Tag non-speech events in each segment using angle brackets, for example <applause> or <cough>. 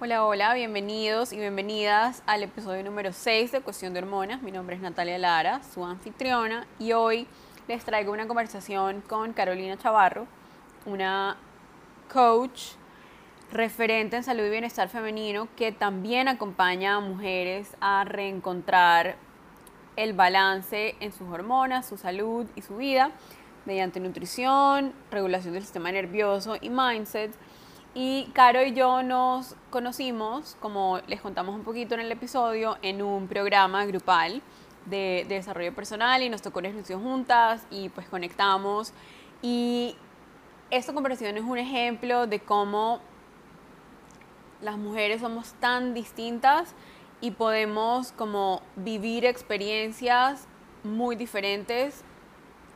Hola, hola, bienvenidos y bienvenidas al episodio número 6 de Cuestión de Hormonas. Mi nombre es Natalia Lara, su anfitriona, y hoy les traigo una conversación con Carolina Chavarro, una coach referente en salud y bienestar femenino que también acompaña a mujeres a reencontrar el balance en sus hormonas, su salud y su vida mediante nutrición, regulación del sistema nervioso y mindset y Caro y yo nos conocimos, como les contamos un poquito en el episodio, en un programa grupal de, desarrollo personal y nos tocó una ejecución juntas y pues conectamos. Y esta conversación es un ejemplo de cómo las mujeres somos tan distintas y podemos como vivir experiencias muy diferentes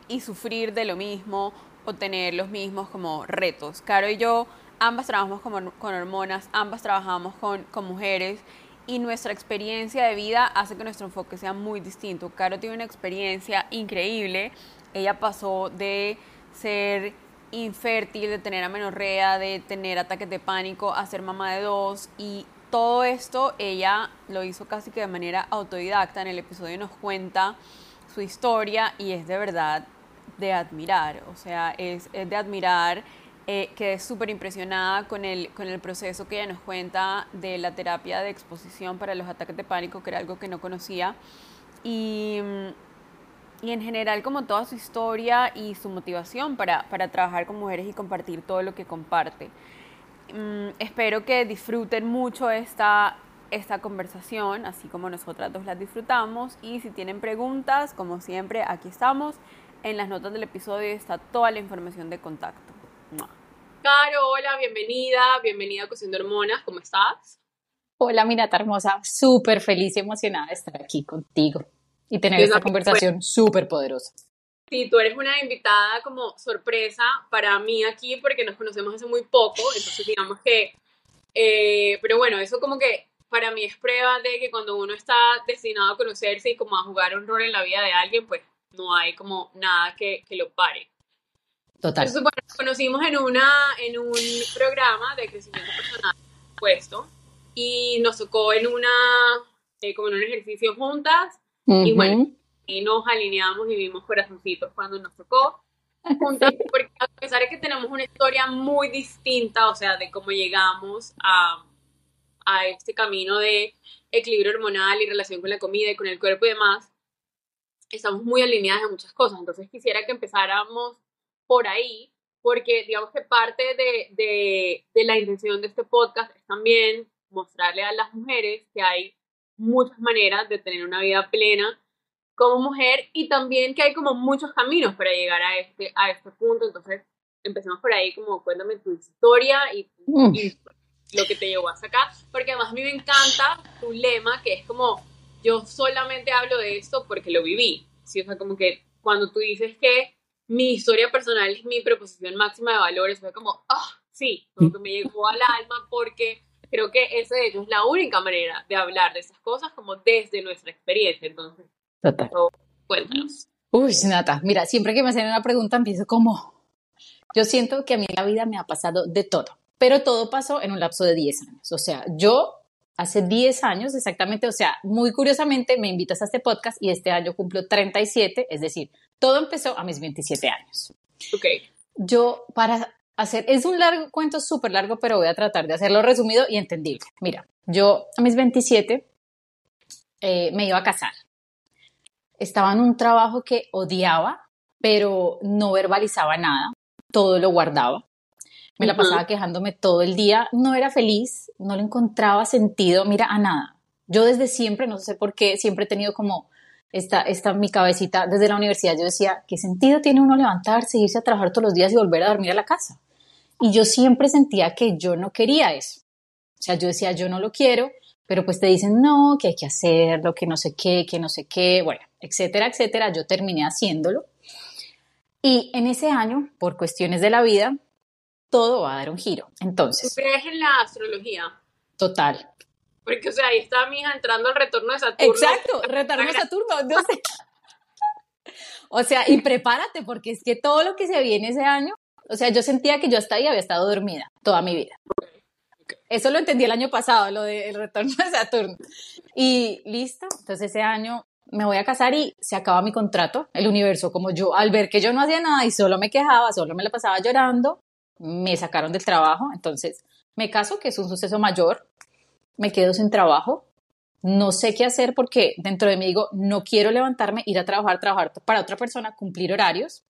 y sufrir de lo mismo o tener los mismos como retos. Caro y yo ambas trabajamos con, con hormonas, ambas trabajamos con, con, mujeres y nuestra experiencia de vida hace que nuestro enfoque sea muy distinto. Caro tiene una experiencia increíble. Ella pasó de ser infértil, de tener amenorrea, de tener ataques de pánico, a ser mamá de dos y todo esto ella lo hizo casi que de manera autodidacta. En el episodio nos cuenta su historia y es de verdad de admirar. O sea, es, es de admirar eh, quedé súper impresionada con el, con el proceso que ella nos cuenta de la terapia de exposición para los ataques de pánico, que era algo que no conocía. Y, y en general como toda su historia y su motivación para, para trabajar con mujeres y compartir todo lo que comparte. Mm, espero que disfruten mucho esta, esta conversación, así como nosotras dos las disfrutamos. Y si tienen preguntas, como siempre, aquí estamos. En las notas del episodio está toda la información de contacto. Caro, hola, bienvenida, bienvenida a Cociendo Hormonas, ¿cómo estás? Hola, Minata hermosa, súper feliz y emocionada de estar aquí contigo y tener esta conversación súper poderosa. Sí, tú eres una invitada como sorpresa para mí aquí porque nos conocemos hace muy poco, entonces digamos que, eh, pero bueno, eso como que para mí es prueba de que cuando uno está destinado a conocerse y como a jugar un rol en la vida de alguien, pues no hay como nada que, que lo pare. Total. Entonces, bueno, nos conocimos en, una, en un programa de crecimiento personal puesto y nos tocó en una, eh, como en un ejercicio juntas y bueno, y nos alineamos y vimos corazoncitos cuando nos tocó <laughs> juntas, porque a pesar de que tenemos una historia muy distinta, o sea, de cómo llegamos a, a este camino de equilibrio hormonal y relación con la comida y con el cuerpo y demás, estamos muy alineadas en muchas cosas. Entonces quisiera que empezáramos por ahí, porque digamos que parte de, de, de, la intención de este podcast es también mostrarle a las mujeres que hay muchas maneras de tener una vida plena como mujer y también que hay como muchos caminos para llegar a este, a este punto. Entonces, empecemos por ahí, como cuéntame tu historia y, y lo que te llevó hasta acá, porque además a mí me encanta tu lema, que es como, yo solamente hablo de esto porque lo viví. ¿sí? O sea, como que cuando tú dices que mi historia personal es mi proposición máxima de valores. Fue como, ah, sí, como que me llegó al alma porque creo que esa de hecho es la única manera de hablar de esas cosas como desde nuestra experiencia. Entonces, Total. cuéntanos. Uy, Nata, mira, siempre que me hacen una pregunta empiezo como, yo siento que a mí en la vida me ha pasado de todo, pero todo pasó en un lapso de 10 años. O sea, yo hace 10 años exactamente, o sea, muy curiosamente me invitas a este podcast y este año cumplo 37, es decir, todo empezó a mis 27 años. Ok. Yo, para hacer, es un largo cuento súper largo, pero voy a tratar de hacerlo resumido y entendible. Mira, yo a mis 27 eh, me iba a casar. Estaba en un trabajo que odiaba, pero no verbalizaba nada, todo lo guardaba. Me la pasaba quejándome todo el día, no era feliz, no le encontraba sentido, mira, a nada. Yo desde siempre, no sé por qué, siempre he tenido como esta, esta mi cabecita desde la universidad, yo decía, ¿qué sentido tiene uno levantarse, irse a trabajar todos los días y volver a dormir a la casa? Y yo siempre sentía que yo no quería eso. O sea, yo decía, yo no lo quiero, pero pues te dicen, no, que hay que hacerlo, que no sé qué, que no sé qué, bueno, etcétera, etcétera. Yo terminé haciéndolo. Y en ese año, por cuestiones de la vida, todo va a dar un giro. Entonces. ¿Tú crees en la astrología? Total. Porque, o sea, ahí está mi hija entrando al retorno de Saturno. Exacto, <laughs> retorno de Saturno. Entonces, o sea, y prepárate, porque es que todo lo que se viene ese año, o sea, yo sentía que yo hasta ahí había estado dormida toda mi vida. Eso lo entendí el año pasado, lo del retorno de Saturno. Y listo, entonces ese año me voy a casar y se acaba mi contrato. El universo, como yo, al ver que yo no hacía nada y solo me quejaba, solo me la pasaba llorando, me sacaron del trabajo. Entonces me caso, que es un suceso mayor, me quedo sin trabajo. No sé qué hacer porque dentro de mí digo, no quiero levantarme, ir a trabajar, trabajar para otra persona, cumplir horarios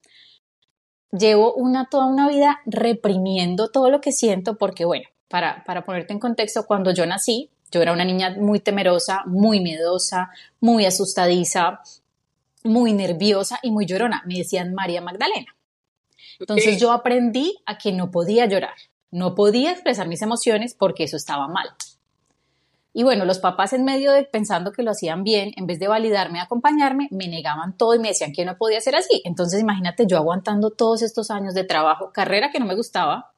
llevo una, toda una vida reprimiendo todo lo que siento porque, bueno, para, para ponerte en contexto, cuando yo nací, yo era una niña muy temerosa, muy miedosa, muy asustadiza, muy nerviosa y muy llorona. Me decían María Magdalena. Entonces yo aprendí a que no podía llorar, no podía expresar mis emociones porque eso estaba mal. Y bueno, los papás en medio de pensando que lo hacían bien, en vez de validarme, acompañarme, me negaban todo y me decían que no podía ser así. Entonces imagínate yo aguantando todos estos años de trabajo, carrera que no me gustaba,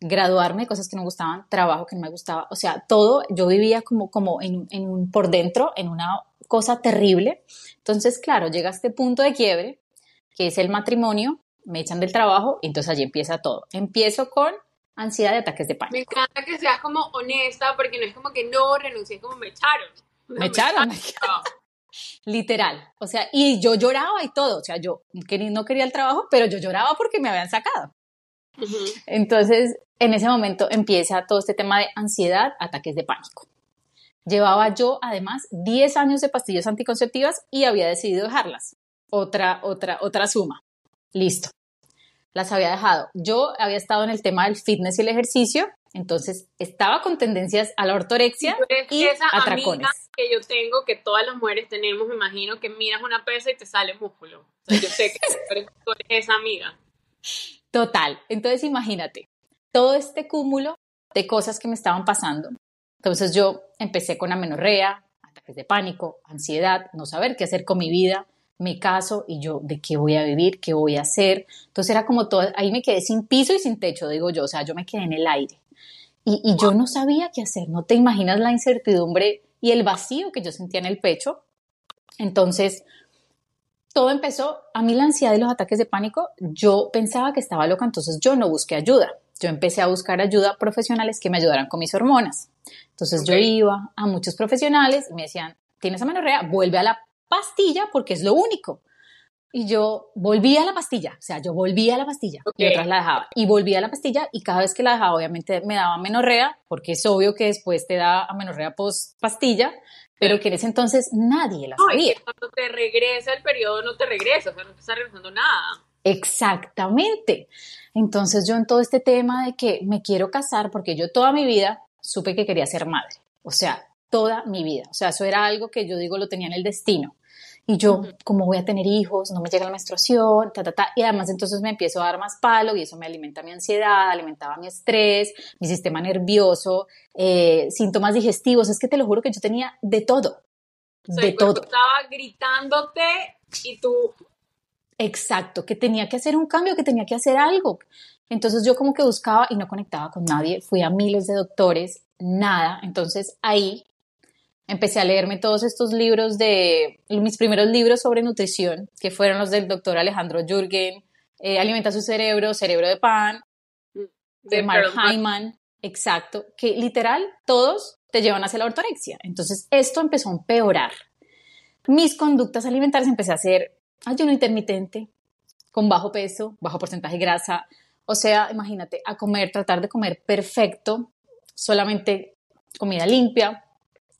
graduarme de cosas que no me gustaban, trabajo que no me gustaba, o sea, todo, yo vivía como, como en, un, por dentro, en una cosa terrible. Entonces, claro, llega este punto de quiebre, que es el matrimonio, me echan del trabajo, y entonces allí empieza todo. Empiezo con ansiedad de ataques de pánico. Me encanta que seas como honesta, porque no es como que no renuncié, como me echaron. me, echaron. <laughs> Literal. O sea, y yo lloraba y todo. O sea, yo no quería el trabajo, pero yo lloraba porque me habían sacado. Entonces, en ese momento empieza todo este tema de ansiedad, ataques de pánico. Llevaba yo, además, 10 años de pastillas anticonceptivas y había decidido dejarlas. Otra, otra, otra suma. Listo las había dejado. Yo había estado en el tema del fitness y el ejercicio, entonces estaba con tendencias a la ortorexia y, esa atracones. que yo tengo, que todas las mujeres tenemos, me imagino que miras una pesa y te sale músculo. yo sé que tú eres esa amiga. Total. Entonces imagínate, todo este cúmulo de cosas que me estaban pasando. Entonces yo empecé con amenorrea, ataques de pánico, ansiedad, no saber qué hacer con mi vida, me caso y yo, ¿de qué voy a vivir? ¿Qué voy a hacer? Entonces era como todo, ahí me quedé sin piso y sin techo, digo yo, o sea, yo me quedé en el aire. Y, y yo no sabía qué hacer, no te imaginas la incertidumbre y el vacío que yo sentía en el pecho. Entonces, todo empezó, a mí la ansiedad y los ataques de pánico, yo pensaba que estaba loca, entonces yo no busqué ayuda. Yo empecé a buscar ayuda profesionales que me ayudaran con mis hormonas. Entonces yo iba a muchos profesionales y me decían, tienes amenorrea, vuelve a la pastilla porque es lo único. Y yo volvía a la pastilla, o sea, yo volvía a la pastilla y otras la dejaba. Y volvía a la pastilla y cada vez que la dejaba, obviamente me daba menorrea, porque es obvio que después te da amenorrea post pastilla, pero que en ese entonces nadie la sabía. cuando te regresa el periodo, no te regresa, o sea, no te está regresando nada. Exactamente. Entonces yo en todo este tema de que me quiero casar, porque yo toda mi vida supe que quería ser madre. O sea, toda mi vida. O sea, eso era algo que yo digo lo tenía en el destino. Y yo, como voy a tener hijos? No me llega la menstruación, ta, ta, ta. Y además entonces me empiezo a dar más palo y eso me alimenta mi ansiedad, alimentaba mi estrés, mi sistema nervioso, eh, síntomas digestivos. Es que te lo juro que yo tenía de todo. de todo. Estaba gritándote y tú... Exacto, que tenía que hacer un cambio, que tenía que hacer algo. Entonces yo como que buscaba y no conectaba con nadie. Fui a miles de doctores, nada. Entonces ahí empecé a leerme todos estos libros de mis primeros libros sobre nutrición, que fueron los del doctor Alejandro Jürgen, eh, Alimenta su cerebro, Cerebro de Pan, de Mark Hyman, exacto, que literal todos te llevan hacia la ortorexia. Entonces esto empezó a empeorar. Mis conductas alimentarias empecé a hacer ayuno intermitente, con bajo peso, bajo porcentaje de grasa. O sea, imagínate, a comer, tratar de comer perfecto, solamente comida limpia,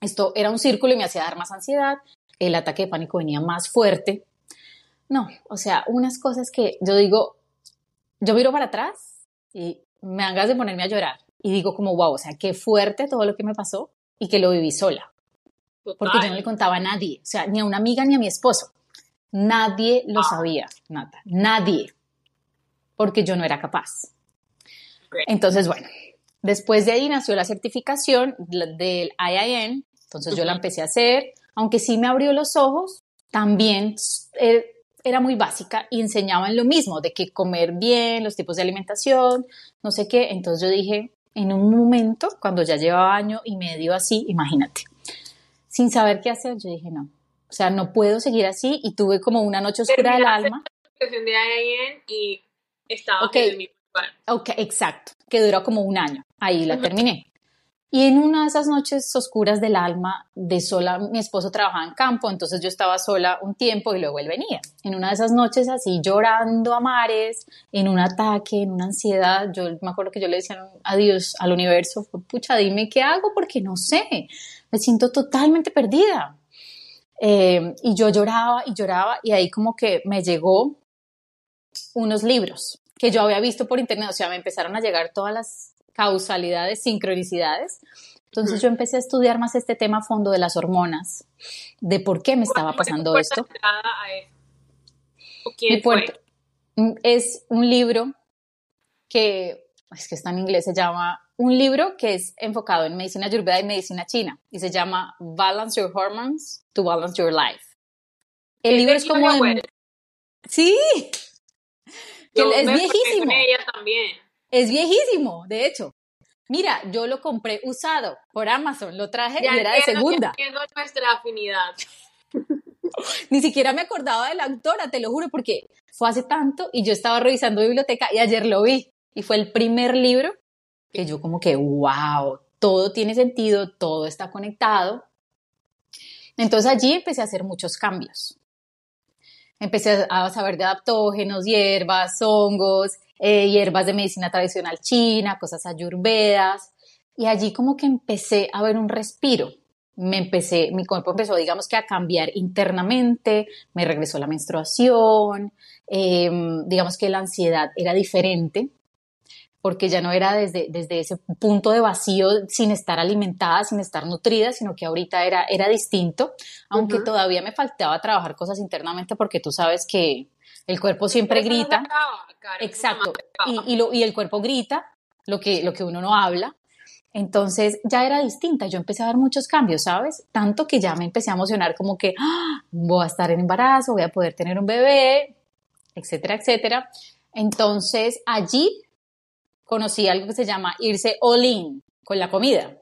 esto era un círculo y me hacía dar más ansiedad, el ataque de pánico venía más fuerte. No, o sea, unas cosas que yo digo, yo miro para atrás y me dan de ponerme a llorar y digo como, wow, o sea, qué fuerte todo lo que me pasó y que lo viví sola. Porque yo no le contaba a nadie, o sea, ni a una amiga ni a mi esposo. Nadie lo ah. sabía, Nata, nadie, porque yo no era capaz. Entonces, bueno, después de ahí nació la certificación del IIN, entonces yo la empecé a hacer, aunque sí me abrió los ojos, también eh, era muy básica y enseñaban lo mismo, de que comer bien, los tipos de alimentación, no sé qué. Entonces yo dije, en un momento, cuando ya llevaba año y medio así, imagínate, sin saber qué hacer, yo dije, no, o sea, no puedo seguir así y tuve como una noche oscura del alma. De y estaba okay. Ok, exacto, que duró como un año. Ahí la terminé. Y en una de esas noches oscuras del alma, de sola, mi esposo trabajaba en campo, entonces yo estaba sola un tiempo y luego él venía. En una de esas noches así llorando a mares, en un ataque, en una ansiedad, yo me acuerdo que yo le decía adiós al universo, pucha, dime qué hago porque no sé, me siento totalmente perdida. Eh, y yo lloraba y lloraba y ahí como que me llegó unos libros que yo había visto por internet, o sea, me empezaron a llegar todas las causalidades, sincronicidades. Entonces yo empecé a estudiar más este tema a fondo de las hormonas, de por qué me estaba pasando esto. ¿Quién fue? Mm, es un libro que, es que está en inglés, se llama, un libro que es enfocado en medicina ayurveda y medicina china, y se llama Balance Your Hormones to Balance Your Life. El libro es como... Sí, es viejísimo. también. Es viejísimo, de hecho. Mira, yo lo compré usado por Amazon, lo traje y era de segunda. nuestra afinidad. <laughs> Ni siquiera me acordaba de la autora, te lo juro, porque fue hace tanto y yo estaba revisando biblioteca y ayer lo vi. Y fue el primer libro que yo como que, wow, todo tiene sentido, todo está conectado. Entonces allí empecé a hacer muchos cambios. Empecé a saber de adaptógenos, hierbas, hongos, eh, hierbas de medicina tradicional china, cosas ayurvedas. Y allí como que empecé a ver un respiro. Me empecé, mi cuerpo empezó, digamos que a cambiar internamente, me regresó la menstruación, em, digamos que la ansiedad era diferente, porque ya no era desde, desde ese punto de vacío sin estar alimentada, sin estar nutrida, sino que ahorita era, era distinto, aunque todavía me faltaba trabajar cosas internamente porque tú sabes que el cuerpo siempre grita. exacto. Y, lo, y el cuerpo grita lo que, lo que uno no habla. Entonces ya era distinta, yo empecé a ver muchos cambios, ¿sabes? Tanto que ya me empecé a emocionar como que ¡Ah! voy a estar en embarazo, voy a poder tener un bebé, etcétera, etcétera. Entonces allí conocí algo que se llama irse all in con la comida,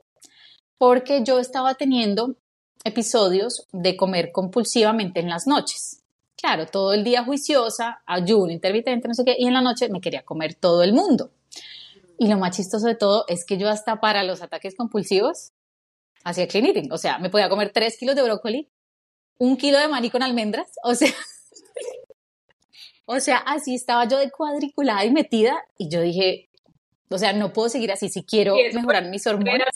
porque yo estaba teniendo episodios de comer compulsivamente en las noches. Claro, todo el día juiciosa, ayuno intermitente, no sé qué, y en la noche me quería comer todo el mundo. Y lo más chistoso de todo es que yo hasta para los ataques compulsivos hacía clean eating. O sea, me podía comer tres kilos de brócoli, un kilo de maní con almendras, o sea, <laughs> o sea, así estaba yo de cuadriculada y metida y yo dije, o sea, no puedo seguir así si quiero mejorar mis hormonas.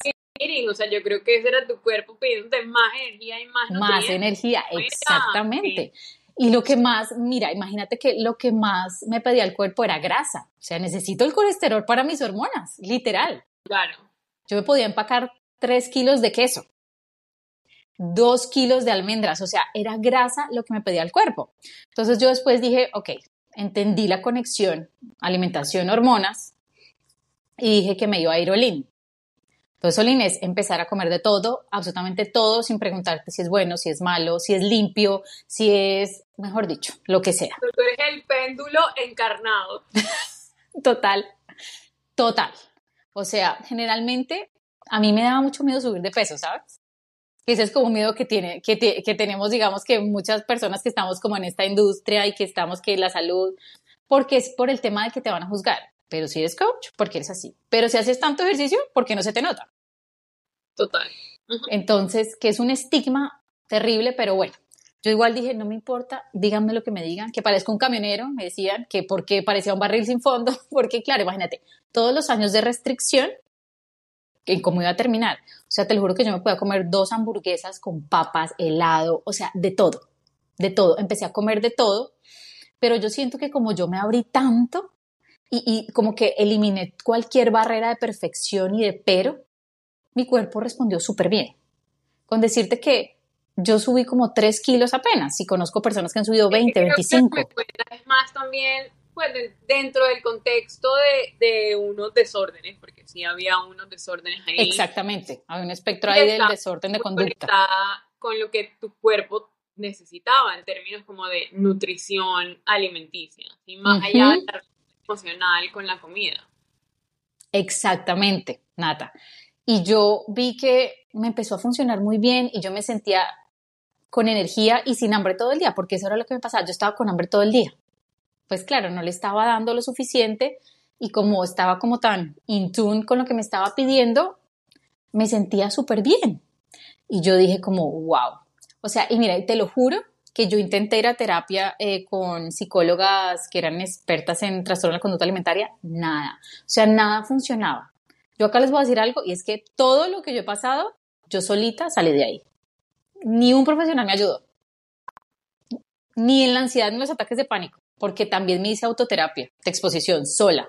O sea, yo creo que ese era tu cuerpo pidiéndote más energía y más Más energía, exactamente. Y lo que más, mira, imagínate que lo que más me pedía el cuerpo era grasa. O sea, necesito el colesterol para mis hormonas, literal. Claro. Yo me podía empacar tres kilos de queso, dos kilos de almendras, o sea, era grasa lo que me pedía el cuerpo. Entonces yo después dije, ok, entendí la conexión alimentación-hormonas y dije que me iba a ir olín. Entonces, Olin es empezar a comer de todo, absolutamente todo, sin preguntarte si es bueno, si es malo, si es limpio, si es, mejor dicho, lo que sea. Tú eres el péndulo encarnado. <laughs> total, total. O sea, generalmente a mí me daba mucho miedo subir de peso, ¿sabes? Ese es como un miedo que, tiene, que, que tenemos, digamos, que muchas personas que estamos como en esta industria y que estamos que la salud, porque es por el tema de que te van a juzgar. Pero si eres coach, porque eres así. Pero si haces tanto ejercicio, porque no se te nota. Total. Entonces, que es un estigma terrible, pero bueno, yo igual dije, no me importa, díganme lo que me digan, que parezco un camionero, me decían, que porque parecía un barril sin fondo, <laughs> porque claro, imagínate, todos los años de restricción, en cómo iba a terminar. O sea, te lo juro que yo me podía comer dos hamburguesas con papas, helado, o sea, de todo, de todo. Empecé a comer de todo, pero yo siento que como yo me abrí tanto y, y como que eliminé cualquier barrera de perfección y de pero, mi cuerpo respondió súper bien. Con decirte que yo subí como 3 kilos apenas, y conozco personas que han subido 20, 25. es más también pues, dentro del contexto de, de, unos desórdenes, porque sí había unos desórdenes ahí. Exactamente, hay un espectro ahí del desorden de conducta. Con lo que tu cuerpo necesitaba en términos como de nutrición alimenticia, y más allá de la emocional con la comida. Exactamente, Nata. Y yo vi que me empezó a funcionar muy bien y yo me sentía con energía y sin hambre todo el día, porque eso era lo que me pasaba, yo estaba con hambre todo el día. Pues claro, no le estaba dando lo suficiente y como estaba como tan in tune con lo que me estaba pidiendo, me sentía súper bien. Y yo dije como, wow. O sea, y mira, te lo juro que yo intenté ir a terapia eh, con psicólogas que eran expertas en trastorno de la conducta alimentaria, nada. O sea, nada funcionaba. Yo acá les voy a decir algo y es que todo lo que yo he pasado, yo solita salí de ahí. Ni un profesional me ayudó. Ni en la ansiedad ni en los ataques de pánico, porque también me hice autoterapia de exposición sola.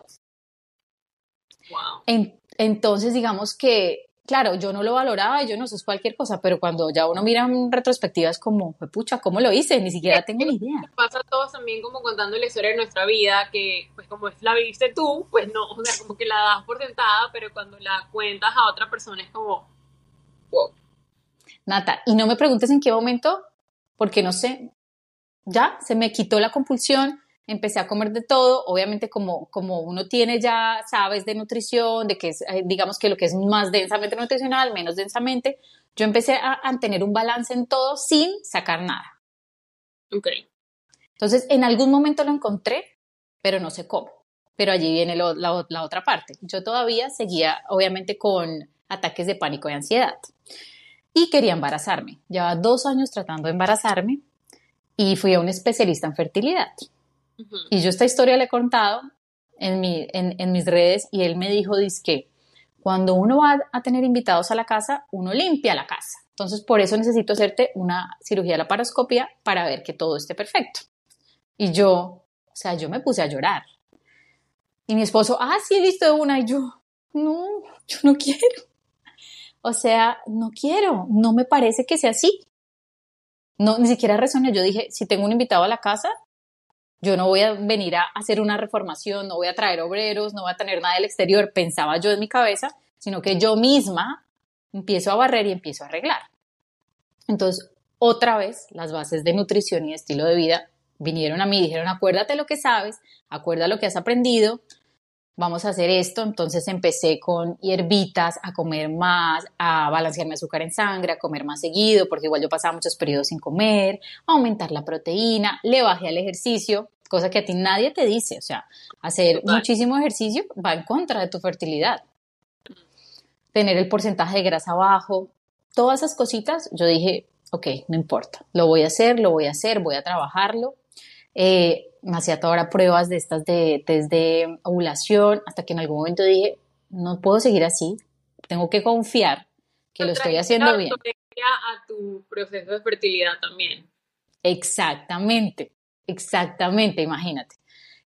Wow. entonces, digamos que claro, yo no lo valoraba y yo no sé cualquier cosa, pero cuando ya uno mira en retrospectiva es como, pucha, ¿cómo lo hice? Ni siquiera tengo ni idea. Pasa a todos también como contando la historia de nuestra vida, que pues como es la viviste tú, pues no, o sea, como que la das por sentada, pero cuando la cuentas a otra persona es como, wow. Nata, y no me preguntes en qué momento, porque no sé, ya se me quitó la compulsión, empecé a comer de todo, obviamente como, como uno tiene ya, sabes, de nutrición, de que es, eh, digamos que lo que es más densamente nutricional, menos densamente, yo empecé a, tener un balance en todo sin sacar nada. Ok. Entonces, en algún momento lo encontré, pero no sé cómo. Pero allí viene la, la otra parte. Yo todavía seguía, obviamente, con ataques de pánico y ansiedad. Y quería embarazarme. Llevaba dos años tratando de embarazarme y fui a un especialista en fertilidad. Y yo esta historia le he contado en, mi, en, mis redes y él me dijo, que cuando uno va a tener invitados a la casa, uno limpia la casa. Entonces, por eso necesito hacerte una cirugía de la paroscopia para ver que todo esté perfecto. Y yo, o sea, yo me puse a llorar. Y mi esposo, ah, sí, listo de una. Y yo, no, yo no quiero. O sea, no quiero, no me parece que sea así. No, ni siquiera resoné. Yo dije, si tengo un invitado a la casa, yo no voy a venir a hacer una reformación, no voy a traer obreros, no voy a tener nada del exterior, pensaba yo en mi cabeza, sino que yo misma empiezo a barrer y empiezo a arreglar. Entonces, otra vez, las bases de nutrición y estilo de vida vinieron a mí y dijeron, acuérdate lo que sabes, acuerda lo que has aprendido, vamos a hacer esto. Entonces empecé con hierbitas, a comer más, a balancear mi azúcar en sangre, a comer más seguido, porque igual yo pasaba muchos periodos sin comer, a aumentar la proteína, le bajé al ejercicio, cosa que a ti nadie te dice. O sea, hacer muchísimo ejercicio va en contra de tu fertilidad. Tener el porcentaje de grasa bajo, todas esas cositas, yo dije, ok, no importa, lo voy a hacer, lo voy a hacer, voy a trabajarlo. Eh, me hacía todas pruebas de estas de test de ovulación, hasta que en algún momento dije, no puedo seguir así, tengo que confiar que lo estoy haciendo bien. a tu proceso de fertilidad también. Exactamente, exactamente, imagínate.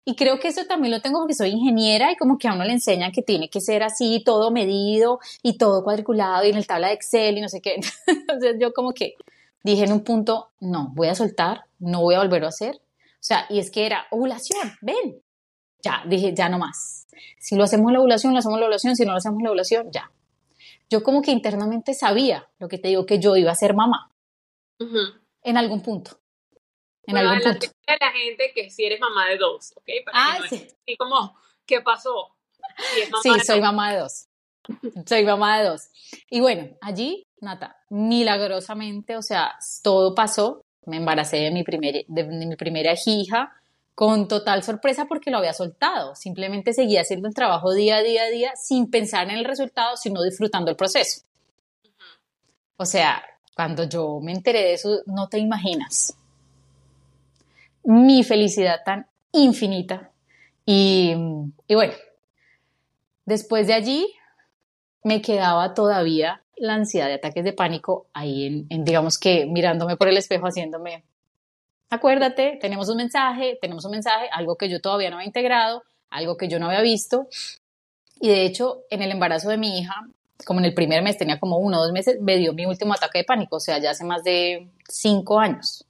Y creo que eso también lo tengo porque soy ingeniera y como que a uno le enseñan que tiene que ser así, todo medido y todo cuadriculado y en el tabla de Excel y no sé qué. <laughs> Entonces yo como que dije en un punto, no, voy a soltar, no voy a volverlo a hacer sea, y es que era ovulación, ven. Ya, dije, ya no más. Si lo hacemos la ovulación, lo hacemos la ovulación, si no lo hacemos la ovulación, ya. Yo como que internamente sabía lo que te digo, que yo iba a ser mamá. En algún punto. En algún punto. La, la gente que si eres mamá de dos, ¿ok? ah, sí. Y como, ¿qué pasó? sí, soy mamá de dos. Soy mamá de dos. Y bueno, allí, Nata, milagrosamente, o sea, todo pasó me embaracé de mi, primera hija con total sorpresa porque lo había soltado. Simplemente seguía haciendo el trabajo día a día a día sin pensar en el resultado, sino disfrutando el proceso. O sea, cuando yo me enteré de eso, no te imaginas mi felicidad tan infinita. Y, y bueno, después de allí me quedaba todavía la ansiedad de ataques de pánico ahí en, digamos que mirándome por el espejo haciéndome, acuérdate, tenemos un mensaje, tenemos un mensaje, algo que yo todavía no había integrado, algo que yo no había visto. Y de hecho, en el embarazo de mi hija, como en el primer mes, tenía como uno o dos meses, me dio mi último ataque de pánico, o sea, ya hace más de cinco años.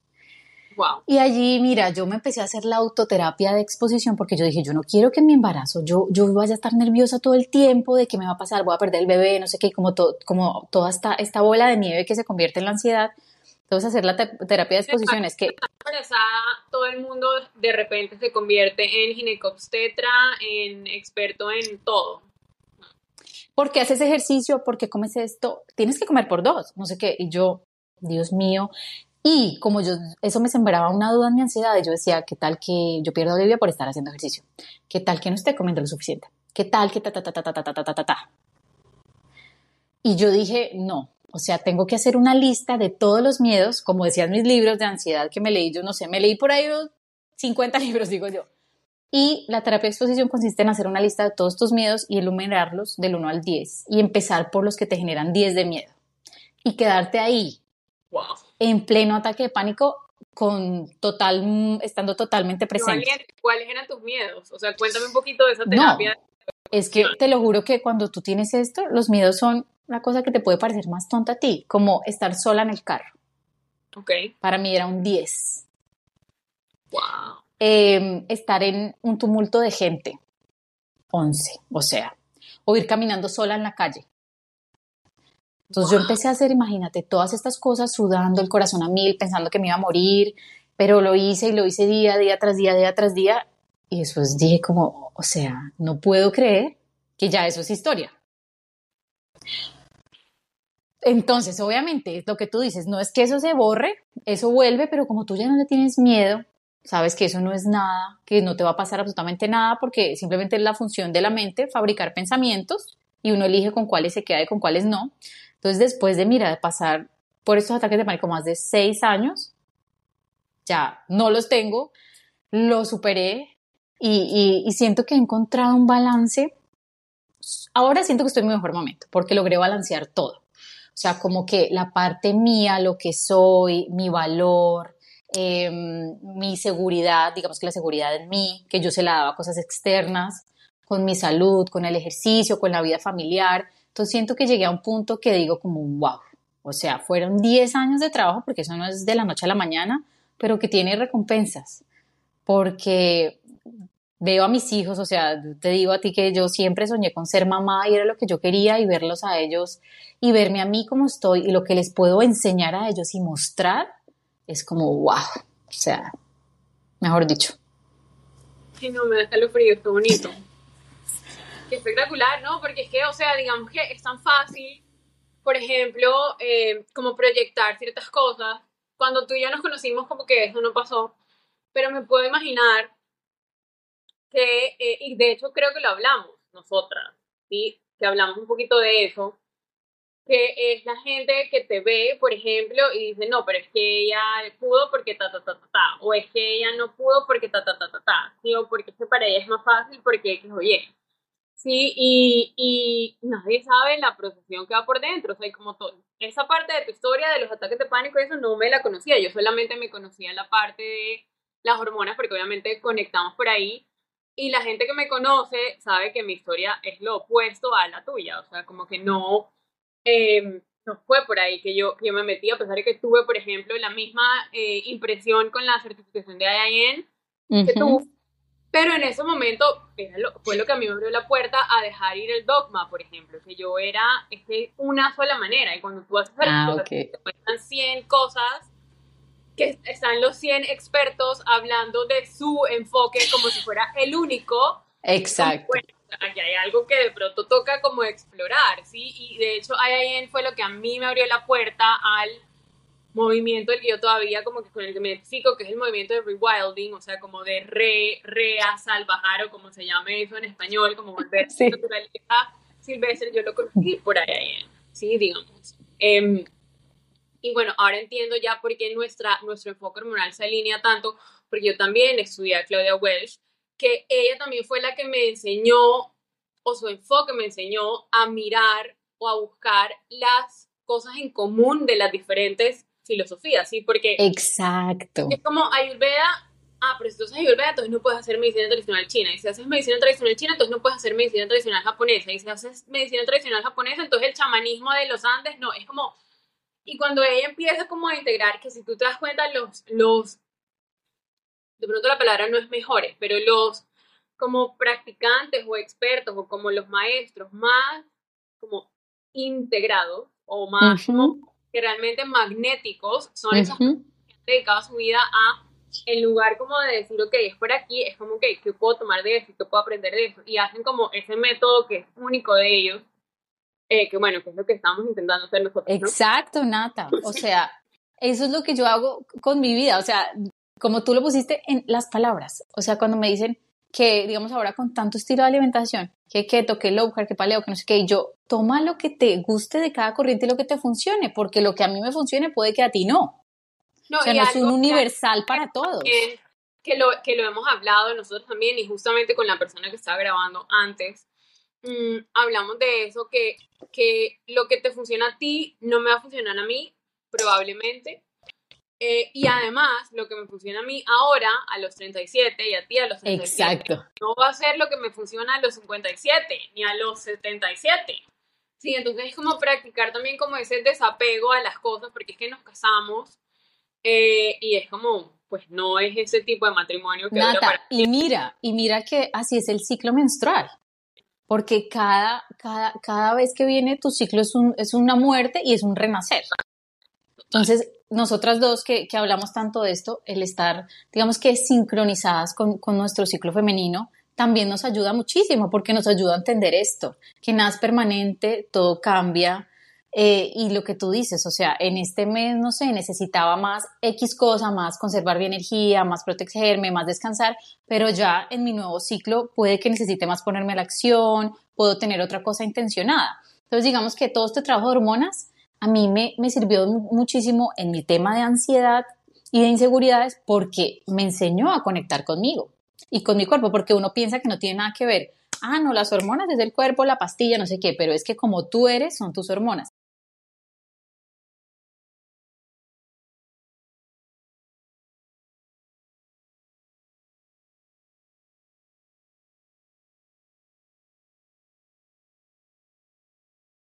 Y allí, mira, yo me empecé a hacer la autoterapia de exposición porque yo dije, yo no quiero que en mi embarazo yo, yo vaya a estar nerviosa todo el tiempo de que me va a pasar, voy a perder el bebé, no sé qué, como, como toda esta, esta bola de nieve que se convierte en la ansiedad. Entonces, hacer la terapia de exposición es que... Todo el mundo de repente se convierte en ginecobstetra, en experto en todo. ¿Por qué haces ejercicio? ¿Por qué comes esto? Tienes que comer por dos, no sé qué. Y yo, Dios mío, y como yo, eso me sembraba una duda en mi ansiedad, yo decía, ¿qué tal que yo pierdo Olivia por estar haciendo ejercicio? ¿Qué tal que no esté comiendo lo suficiente? ¿Qué tal que ta, ta, ta, ta, ta, ta, ta, ta, ta? Y yo dije, no, o sea, tengo que hacer una lista de todos los miedos, como decían mis libros de ansiedad que me leí, yo no sé, me leí por ahí 50 libros, digo yo. Y la terapia de exposición consiste en hacer una lista de todos tus miedos y enumerarlos del 1 al 10 y empezar por los que te generan 10 de miedo y quedarte ahí en pleno ataque de pánico con total estando totalmente presente. ¿Cuáles eran tus miedos? O sea, cuéntame un poquito de esa terapia. es que te lo juro que cuando tú tienes esto, los miedos son la cosa que te puede parecer más tonta a ti, como estar sola en el carro. Ok. Para mí era un 10. Wow. Em, estar en un tumulto de gente. 11, o sea, o ir caminando sola en la calle. Entonces yo empecé a hacer, imagínate, todas estas cosas sudando, el corazón a mil, pensando que me iba a morir, pero lo hice y lo hice día, día tras día, día tras día. Y después dije como, o sea, no puedo creer que ya eso es historia. Entonces, obviamente, lo que tú dices, no es que eso se borre, eso vuelve, pero como tú ya no le tienes miedo, sabes que eso no es nada, que no te va a pasar absolutamente nada, porque simplemente es la función de la mente fabricar pensamientos y uno elige con cuáles se queda y con cuáles no. Entonces, después de, mira, pasar por estos ataques de pánico más de seis años, ya no los tengo, lo superé y, y siento que he encontrado un balance. Ahora siento que estoy en mi mejor momento porque logré balancear todo o sea, como que la parte mía, lo que soy, mi valor, em, mi seguridad, digamos que la seguridad en mí, que yo se la daba a cosas externas, con mi salud, con el ejercicio, con la vida familiar. Entonces siento que llegué a un punto que digo como, wow, o sea, fueron 10 años de trabajo, porque eso no es de la noche a la mañana, pero que tiene recompensas, porque veo a mis hijos, o sea, te digo a ti que yo siempre soñé con ser mamá y era lo que yo quería y verlos a ellos y verme a mí como estoy y lo que les puedo enseñar a ellos y mostrar es como wow, o sea, mejor dicho. Sí, no, me da frío, qué bonito. Qué espectacular, ¿no? Porque es que, o sea, digamos que es tan fácil, por ejemplo, eh, como proyectar ciertas cosas. Cuando tú y yo nos conocimos, como que eso no pasó, pero me puedo imaginar que, eh, y de hecho creo que lo hablamos nosotras, ¿sí? que hablamos un poquito de eso, que es la gente que te ve, por ejemplo, y dice, no, pero es que ella pudo porque ta, ta, ta, ta, ta, o es que ella no pudo porque ta, ta, ta, ta, ta, ¿sí? o porque es que para ella es más fácil porque X o Y. Sí, y, y nadie sabe la procesión que va por dentro, o sea, como todo, esa parte de tu historia de los ataques de pánico, eso no me la conocía, yo solamente me conocía la parte de las hormonas, porque obviamente conectamos por ahí, y la gente que me conoce sabe que mi historia es lo opuesto a la tuya, o sea, como que no, eh, no fue por ahí que yo, yo me metí, a pesar de que tuve, por ejemplo, la misma eh, impresión con la certificación de IIN que tú, pero en ese momento fue lo que a mí me abrió la puerta a dejar ir el dogma, por ejemplo, que yo era es una sola manera, y cuando tú haces ah, te cuentan 100 cosas, que están los 100 expertos hablando de su enfoque como si fuera el único. Exacto. Bueno, aquí hay algo que de pronto toca como explorar, ¿sí? Y de hecho IIN fue lo que a mí me abrió la puerta al movimiento el que yo todavía como que con el que me identifico, que es el movimiento de rewilding, o sea, como de re, re a salvajar o como se llame eso en español, como volver sí. naturaleza silvestre, yo lo conocí por IIN, ¿sí? Digamos. Eh, y bueno, ahora entiendo ya por qué nuestra, nuestro enfoque hormonal se alinea tanto, porque yo también estudié a Claudia Welsh, que ella también fue la que me enseñó, o su enfoque me enseñó a mirar o a buscar las cosas en común de las diferentes filosofías, ¿sí? Porque... Exacto. Es como Ayurveda, ah, pero si tú haces Ayurveda, entonces no puedes hacer medicina tradicional china. Y si haces medicina tradicional china, entonces no puedes hacer medicina tradicional japonesa. Y si haces medicina tradicional japonesa, entonces el chamanismo de los Andes, no, es como y cuando ella empieza como a integrar, que si tú te das cuenta, los, los, de pronto la palabra no es mejores, pero los como practicantes o expertos o como los maestros más como integrados o más que realmente magnéticos son esos que han dedicado su vida a en lugar como de decir, ok, es por aquí, es como, ok, ¿qué puedo tomar de eso? ¿Qué puedo aprender de eso? Y hacen como ese método que es único de ellos, eh, que bueno, que es lo que estamos intentando hacer nosotros. Exacto, Nata. O sea, eso es lo que yo hago con mi vida. O sea, como tú lo pusiste en las palabras. O sea, cuando me dicen, que, digamos, ahora con tanto estilo de alimentación, que keto, que low carb, que paleo, que no sé qué, y yo, toma lo que te guste de cada corriente y lo que te funcione, porque lo que a mí me funcione puede que a ti no. no o sea, no es un universal para todos. Que, lo, que lo hemos hablado nosotros también, y justamente con la persona que estaba grabando antes, mm, hablamos de eso, que, que lo que te funciona a ti no me va a funcionar a mí, probablemente, eh, y además, lo que me funciona a mí ahora, a los 37, y a ti a los 37, Exacto. no va a ser lo que me funciona a los 57, ni a los 77. Sí, entonces es como practicar también como ese desapego a las cosas, porque es que nos casamos eh, y es como, pues no es ese tipo de matrimonio que Nata, para... Y mira, y mira que así es el ciclo menstrual. Porque cada, cada, cada vez que viene tu ciclo es, un, es una muerte y es un renacer. Entonces, nosotras dos que, que, hablamos tanto de esto, el estar, digamos que sincronizadas con, con, nuestro ciclo femenino, también nos ayuda muchísimo porque nos ayuda a entender esto, que nada es permanente, todo cambia. Eh, y lo que tú dices, o sea, en este mes, no sé, necesitaba más X cosa, más conservar mi energía, más protegerme, más descansar, pero ya en mi nuevo ciclo puede que necesite más ponerme a la acción, puedo tener otra cosa intencionada. Entonces, digamos que todo este trabajo de hormonas a mí me, me sirvió muchísimo en mi tema de ansiedad y de inseguridades porque me enseñó a conectar conmigo y con mi cuerpo, porque uno piensa que no tiene nada que ver. Ah, no, las hormonas desde el cuerpo, la pastilla, no sé qué, pero es que como tú eres, son tus hormonas.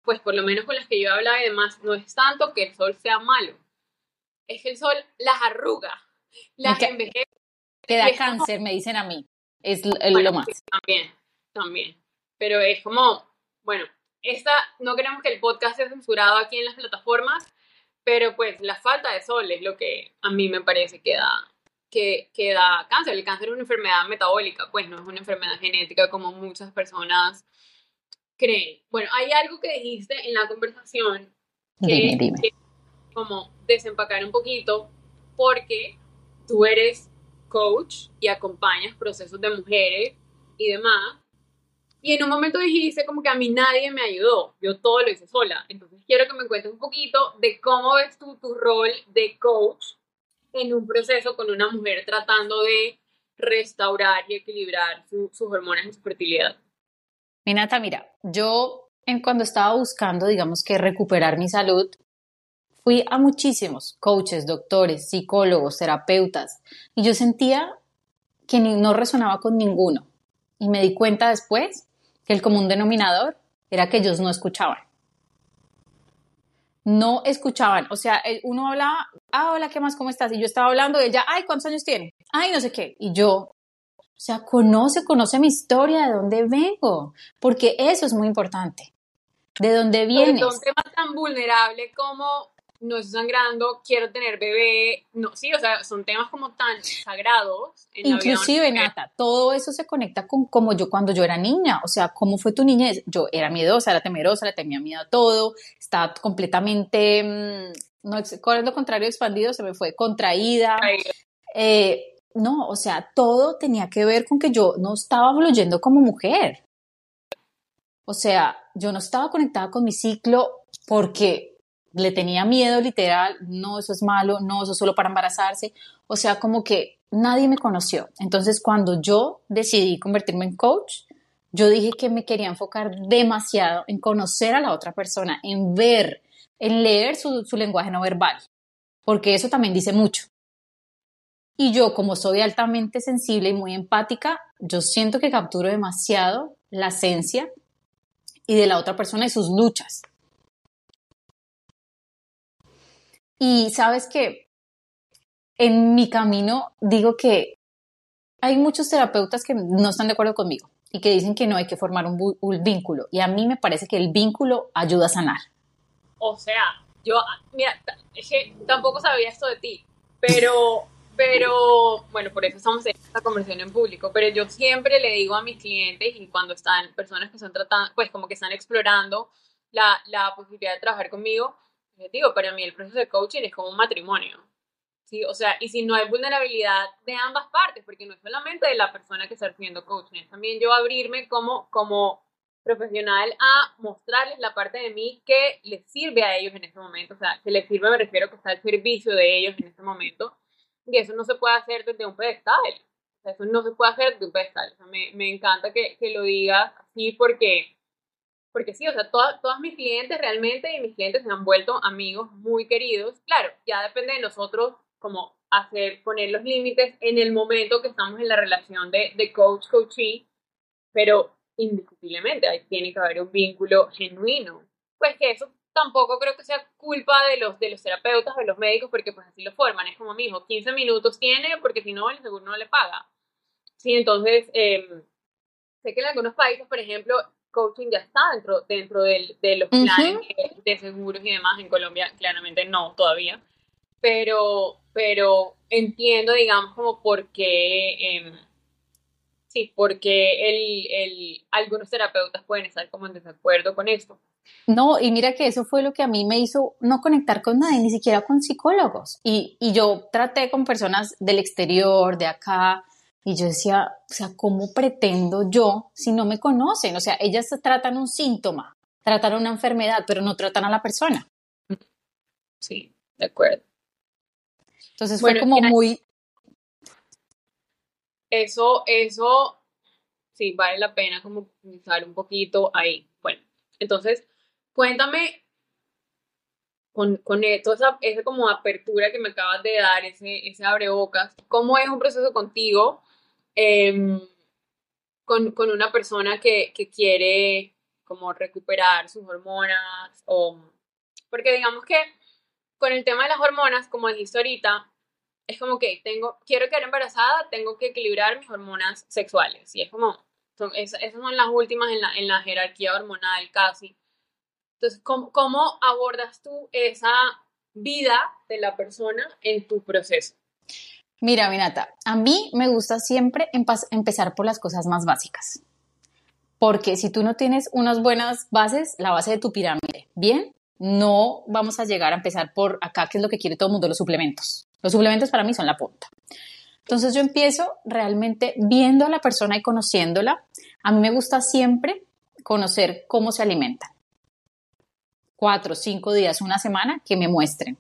Pues por lo menos con las que yo hablaba y demás, no es tanto que el sol sea malo, es que el sol las arruga, las envejece. Te da cáncer, me dicen a mí, es lo más. también, también, pero es como, bueno, esta, no queremos que el podcast sea censurado aquí en las plataformas, pero pues la falta de sol es lo que a mí me parece que da, que, que da cáncer. El cáncer es una enfermedad metabólica, pues no es una enfermedad genética como muchas personas creen? Bueno, hay algo que dijiste en la conversación que, como desempacar un poquito porque tú eres coach y acompañas procesos de mujeres y demás. Y en un momento dijiste como que a mí nadie me ayudó, yo todo lo hice sola. Entonces quiero que me cuentes un poquito de cómo ves tú tu rol de coach en un proceso con una mujer tratando de restaurar y equilibrar sus hormonas y su fertilidad. Minata, mira, yo en cuando estaba buscando, digamos que recuperar mi salud, fui a muchísimos coaches, doctores, psicólogos, terapeutas, y yo sentía que no resonaba con ninguno. Y me di cuenta después que el común denominador era que ellos no escuchaban. No escuchaban, o sea, uno hablaba, ah, hola, ¿qué más? ¿Cómo estás? Y yo estaba hablando y ella, ay, ¿cuántos años tiene? Ay, no sé qué. Y yo, sea, conoce, conoce mi historia, de dónde vengo, porque eso es muy importante. ¿De dónde vienes? Son temas tan vulnerables como no estoy sangrando, quiero tener bebé, no, sí, o sea, son temas como tan sagrados. Inclusive, Nata, todo eso se conecta con como yo cuando yo era niña, o sea, ¿cómo fue tu niñez? Yo era miedosa, era temerosa, le tenía miedo a todo, estaba completamente, mm, no, ¿cuál es lo contrario expandido? Se me fue contraída. Eh, no, o sea, todo tenía que ver con que yo no estaba fluyendo como mujer. O sea, yo no estaba conectada con mi ciclo porque le tenía miedo literal, no, eso es malo, no, eso es solo para embarazarse. O sea, como que nadie me conoció. Entonces, cuando yo decidí convertirme en coach, yo dije que me quería enfocar demasiado en conocer a la otra persona, en ver, en leer su, su lenguaje no verbal, porque eso también dice mucho. Y yo, como soy altamente sensible y muy empática, yo siento que capturo demasiado la esencia y de la otra persona y sus luchas. Y sabes que en mi camino digo que hay muchos terapeutas que no están de acuerdo conmigo y que dicen que no hay que formar un, vínculo. Y a mí me parece que el vínculo ayuda a sanar. O sea, yo, mira, es que tampoco sabía esto de ti, pero pero, bueno, por eso estamos en esta conversación en público, pero yo siempre le digo a mis clientes y cuando están personas que están tratando, pues como que están explorando la, la posibilidad de trabajar conmigo, les digo, para mí el proceso de coaching es como un matrimonio. Sí, o sea, y si no hay vulnerabilidad de ambas partes, porque no es solamente de la persona que está recibiendo coaching, es también yo abrirme como, como profesional a mostrarles la parte de mí que les sirve a ellos en este momento, o sea, que les sirve me refiero que está al servicio de ellos en este momento, y eso no se puede hacer desde un pedestal, o sea, eso no se puede hacer desde un pedestal, o sea, me, me encanta que, que, lo digas así porque, porque sí, o sea, todas, todas mis clientes realmente y mis clientes se han vuelto amigos muy queridos, claro, ya depende de nosotros como hacer, poner los límites en el momento que estamos en la relación de, de coach-coachee, pero indiscutiblemente ahí tiene que haber un vínculo genuino. Pues que eso tampoco creo que sea culpa de los, de los terapeutas, de los médicos, porque pues así lo forman. Es como, mismo, 15 minutos tiene, porque si no, el seguro no le paga. Sí, entonces, em, sé que en algunos países, por ejemplo, coaching ya está dentro, dentro del, de los planes de seguros y demás. En Colombia, claramente no, todavía. Pero, pero entiendo, digamos, como por qué, eh, sí, porque el, el, algunos terapeutas pueden estar como en desacuerdo con esto. No, y mira que eso fue lo que a mí me hizo no conectar con nadie, ni siquiera con psicólogos. Y, y yo traté con personas del exterior, de acá, y yo decía, o sea, ¿cómo pretendo yo si no me conocen? O sea, ellas tratan un síntoma, tratan una enfermedad, pero no tratan a la persona. Sí, de acuerdo. Entonces fue como muy... Eso, eso, sí, vale la pena como pensar un poquito ahí. Bueno, entonces, cuéntame con, con e, esa, esa, como apertura que me acabas de dar, ese, ese abrebocas, ¿cómo es un proceso contigo eh, con, con, una persona que, que, quiere como recuperar sus hormonas? O, porque digamos que con el tema de las hormonas, como dijiste ahorita, es como que tengo, quiero quedar embarazada, tengo que equilibrar mis hormonas sexuales. Y es como, son, esas son las últimas en la, en la jerarquía hormonal casi. Entonces, ¿cómo, ¿cómo abordas tú esa vida de la persona en tu proceso? Mira, Minata, a mí me gusta siempre empezar por las cosas más básicas. Porque si tú no tienes unas buenas bases, la base de tu pirámide, bien, no vamos a llegar a empezar por acá, que es lo que quiere todo el mundo, los suplementos. Los suplementos para mí son la punta. Entonces yo empiezo realmente viendo a la persona y conociéndola. A mí me gusta siempre conocer cómo se alimenta. Cuatro, cinco días, una semana, que me muestren.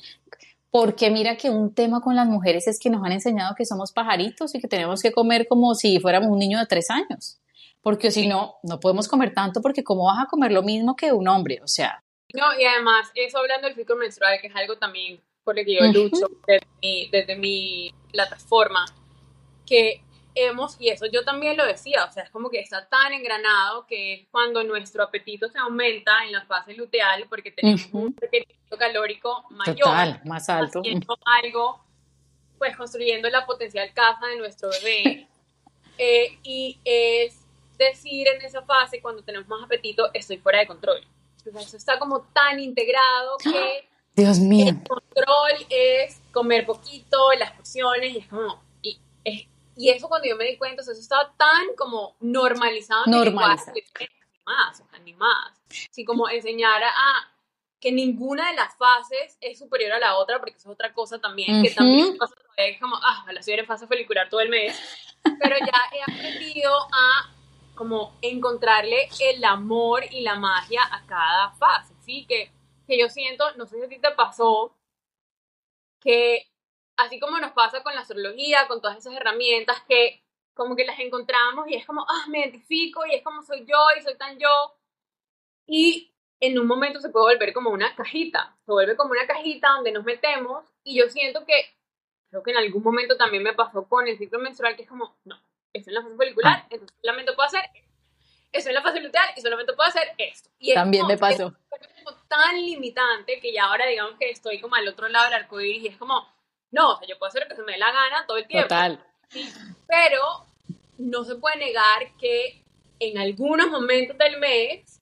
Porque mira que un tema con las mujeres es que nos han enseñado que somos pajaritos y que tenemos que comer como si fuéramos un niño de tres años. Porque si no, no podemos comer tanto porque ¿cómo vas a comer lo mismo que un hombre? O sea, no, y además, eso hablando del ciclo menstrual, que es algo también por lo que yo lucho desde, mi, desde mi plataforma, que hemos, y eso yo también lo decía, o sea, es como que está tan engranado que es cuando nuestro apetito se aumenta en la fase luteal porque tenemos un requerimiento calórico mayor. Total, más alto. Haciendo algo, pues construyendo la potencial casa de nuestro bebé. <laughs> Eh, y es decir en esa fase, cuando tenemos más apetito, estoy fuera de control eso está como tan integrado que Dios mío. el control es comer poquito, las porciones, y es como, y, y eso cuando yo me di cuenta, eso estaba tan como normalizado. Normalizado. Ni más, o sea, ni más. Así como enseñar a, que ninguna de las fases es superior a la otra, porque eso es otra cosa también, que también pasa es como, ah, la estoy en fase folicular todo el mes, pero ya he aprendido a como encontrarle el amor y la magia a cada fase, ¿sí? Que, que yo siento, no sé si a ti te pasó, que así como nos pasa con la astrología, con todas esas herramientas que como que las encontramos y es como, ah, me identifico y es como soy yo y soy tan yo. Y en un momento se puede volver como una cajita, se vuelve como una cajita donde nos metemos y yo siento que, creo que en algún momento también me pasó con el ciclo menstrual que es como, no, eso en la fase folicular, ah. entonces solamente puedo hacer eso en la fase luteal y solamente puedo hacer esto. Y También me pasó. Es como tan limitante que ya ahora digamos que estoy como al otro lado del arco y es como, no, o sea, yo puedo hacer lo que se me dé la gana todo el tiempo. Total. Pero no se puede negar que en algunos momentos del mes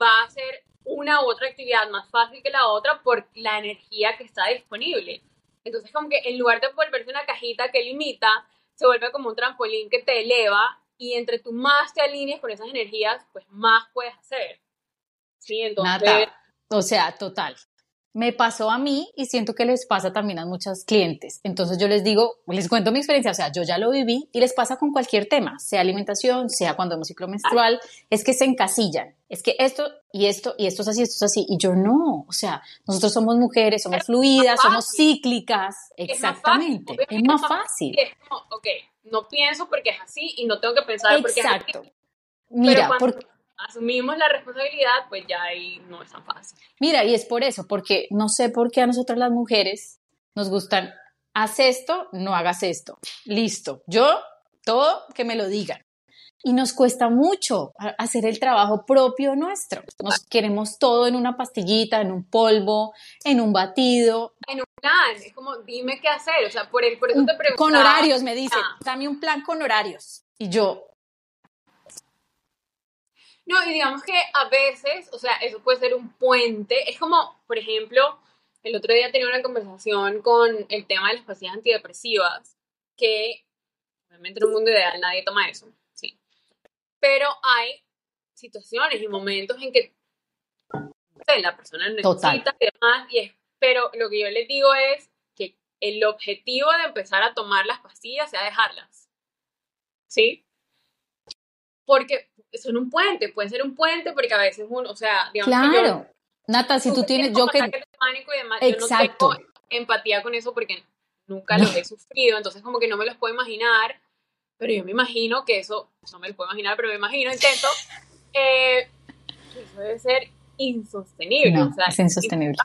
va a ser una u otra actividad más fácil que la otra por la energía que está disponible. Entonces, como que en lugar de volverse una cajita que limita, se vuelve como un trampolín que te eleva y entre tú más te alinees con esas energías, pues más puedes hacer. Sí, entonces... Nada. O sea, total. me pasó a mí y siento que les pasa también a muchos clientes. Entonces yo les digo, les cuento mi experiencia, o sea, yo ya lo viví y les pasa con cualquier tema, sea alimentación, sea cuando hemos ciclo menstrual, es que se encasillan, es que esto y esto y esto es así, esto es así, y yo no, o sea, nosotros somos mujeres, somos fluidas, somos cíclicas, exactamente, es más fácil. Es como, ok, no pienso porque es así y no tengo que pensar porque es así. Mira, porque asumimos la responsabilidad, pues ya ahí no es tan fácil. Mira, y es por eso, porque no sé por qué a nosotras las mujeres nos gustan, haz esto, no hagas esto. Listo, yo, todo, que me lo digan. Y nos cuesta mucho hacer el trabajo propio nuestro. Nos queremos todo en una pastillita, en un polvo, en un batido. En un plan, es como, dime qué hacer. O sea, por, el, por eso te pregunto. Con horarios, me dice, dame un plan con horarios. Y yo, no, y digamos que a veces, o sea, eso puede ser un puente. Es como, por ejemplo, el otro día tenía una conversación con el tema de las pastillas antidepresivas, que obviamente en un mundo ideal nadie toma eso. Pero hay situaciones y momentos en que la persona necesita y demás, y es, pero lo que yo les digo es que el objetivo de empezar a tomar las pastillas sea dejarlas. ¿Sí? Porque son un puente, puede ser un puente porque a veces uno, o sea, digamos Claro. Nata, si tú tienes, yo que... Pánico y demás, Exacto. Yo no tengo empatía con eso porque nunca lo he sufrido, entonces como que no me los puedo imaginar, pero yo me imagino que eso, no me lo puedo imaginar, pero me imagino, intento, eh, eso debe ser insostenible. No, es insostenible.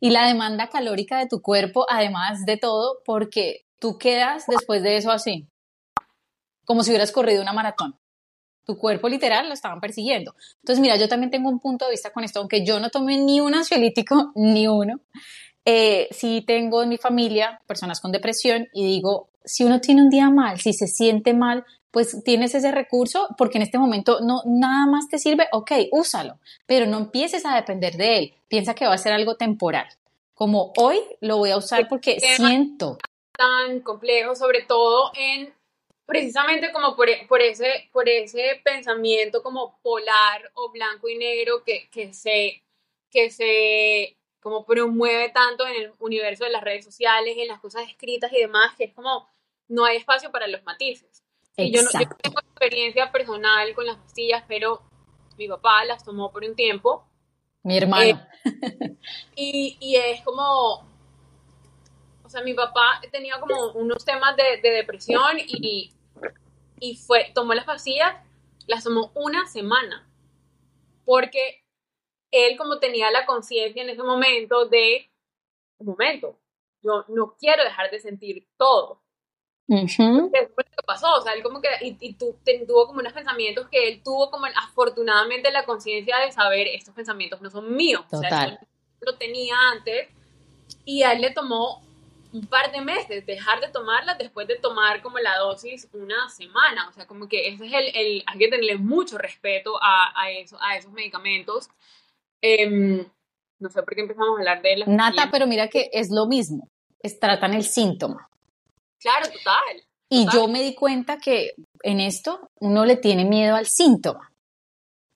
Y la demanda calórica de tu cuerpo, además de todo, porque tú quedas después de eso así, como si hubieras corrido una maratón tu cuerpo literal lo estaban persiguiendo. Entonces, mira, yo también tengo un punto de vista con esto, aunque yo no tomé ni un ansiolítico, <laughs> ni uno. Eh, sí tengo en mi familia personas con depresión y digo, si uno tiene un día mal, si se siente mal, pues tienes ese recurso porque en este momento no nada más te sirve, ok, úsalo, pero no empieces a depender de él. Piensa que va a ser algo temporal. Como hoy lo voy a usar porque siento tan complejo, sobre todo en precisamente como por, por, ese, por ese pensamiento como polar o blanco y negro que, que, se, que se como promueve tanto en el universo de las redes sociales, en las cosas escritas y demás, que es como no hay espacio para los matices. Y yo no tengo experiencia personal con las pastillas, pero mi papá las tomó por un tiempo. Mi hermano. Eh, y, y, es como, o sea, mi papá tenía como unos temas de, de depresión y, y fue, tomó las pastillas, las tomó una semana, porque él como tenía la conciencia en ese momento de, un momento, yo no quiero dejar de sentir todo. Uh -huh. ¿Qué fue lo que pasó? O sea, él como que, y, y tu, tuvo como unos pensamientos que él tuvo como afortunadamente la conciencia de saber, estos pensamientos no son míos. Total. O sea, lo tenía antes y a él le tomó un par de meses, dejar de tomarla después de tomar como la dosis una semana. O sea, como que ese es el, el hay que tenerle mucho respeto a, a, eso, a esos medicamentos. Eh, no sé por qué empezamos a hablar de las Nata, pero mira que es lo mismo, es, tratan el síntoma. Claro, total. Y yo me di cuenta que en esto uno le tiene miedo al síntoma,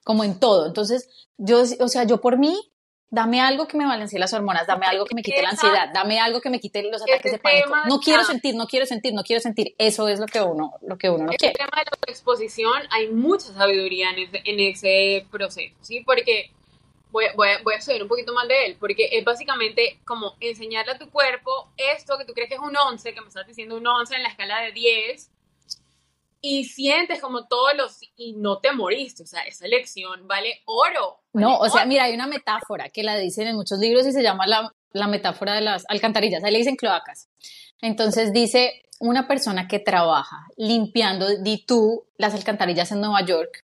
como en todo. Entonces, yo, o sea, yo por mí dame algo que me balancee las hormonas, dame algo que me quite la ansiedad, dame algo que me quite los ataques de pánico. No quiero sentir, no quiero sentir, no quiero sentir. Eso es lo que uno, lo que uno no quiere. El tema de la exposición hay mucha sabiduría en ese, en ese proceso, ¿sí? Porque voy, voy, voy a estudiar un poquito más de él, porque es básicamente como enseñarle a tu cuerpo esto que tú crees que es un 11, que me estás diciendo un 11 en la escala de 10, y sientes como todos los y no te moriste, o sea, esa lección vale oro. Vale no, o oro. sea, mira, hay una metáfora que la dicen en muchos libros y se llama la, la metáfora de las alcantarillas, ahí le dicen cloacas. Entonces dice, una persona que trabaja limpiando, di tú, las alcantarillas en Nueva York,